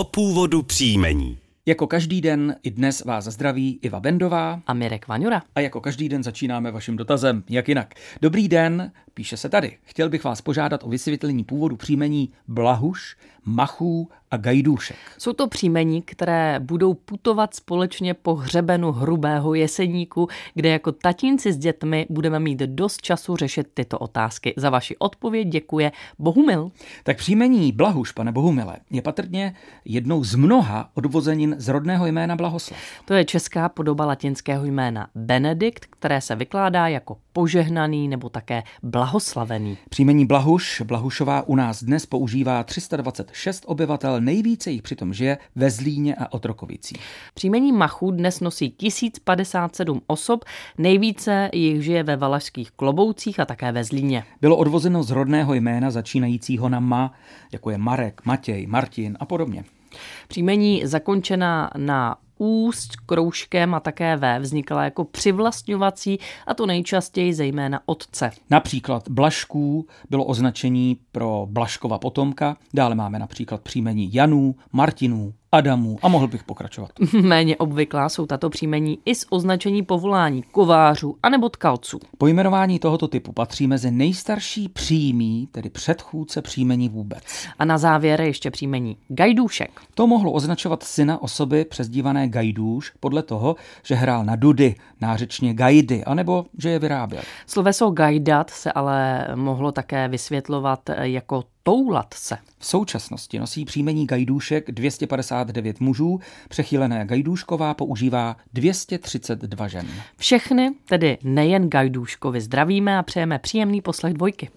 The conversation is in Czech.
o původu příjmení. Jako každý den i dnes vás zdraví Iva Bendová. A Mirek Vaňura. A jako každý den začínáme vaším dotazem, jak jinak. Dobrý den, píše se tady. Chtěl bych vás požádat o vysvětlení původu příjmení Blahuš, Machů a Gajdůšek. Jsou to příjmení, které budou putovat společně po hřebenu hrubého jeseníku, kde jako tatínci s dětmi budeme mít dost času řešit tyto otázky. Za vaši odpověď děkuje Bohumil. Tak příjmení Blahuš, pane Bohumile, je patrně jednou z mnoha odvozenin z rodného jména Blahoslav. To je česká podoba latinského jména Benedikt, které se vykládá jako požehnaný nebo také blahoslavený. Příjmení Blahuš, Blahušová u nás dnes používá 326 obyvatel, nejvíce jich přitom žije ve Zlíně a Otrokovicích. Příjmení Machů dnes nosí 1057 osob, nejvíce jich žije ve Valašských kloboucích a také ve Zlíně. Bylo odvozeno z rodného jména začínajícího na ma, jako je Marek, Matěj, Martin a podobně. Příjmení zakončená na úst, kroužkem a také V vznikala jako přivlastňovací a to nejčastěji zejména otce. Například Blašků bylo označení pro Blaškova potomka, dále máme například příjmení Janů, Martinů, Adamu a mohl bych pokračovat. Méně obvyklá jsou tato příjmení i s označení povolání kovářů anebo tkalců. Pojmenování tohoto typu patří mezi nejstarší příjmí, tedy předchůdce příjmení vůbec. A na závěr ještě příjmení gajdůšek. To mohlo označovat syna osoby přezdívané gajdůš podle toho, že hrál na dudy, nářečně gajdy, anebo že je vyráběl. Sloveso gajdat se ale mohlo také vysvětlovat jako toulat se. V současnosti nosí příjmení gajdůšek 259 mužů, přechylené gajdůšková používá 232 žen. Všechny, tedy nejen gajdůškovi, zdravíme a přejeme příjemný poslech dvojky.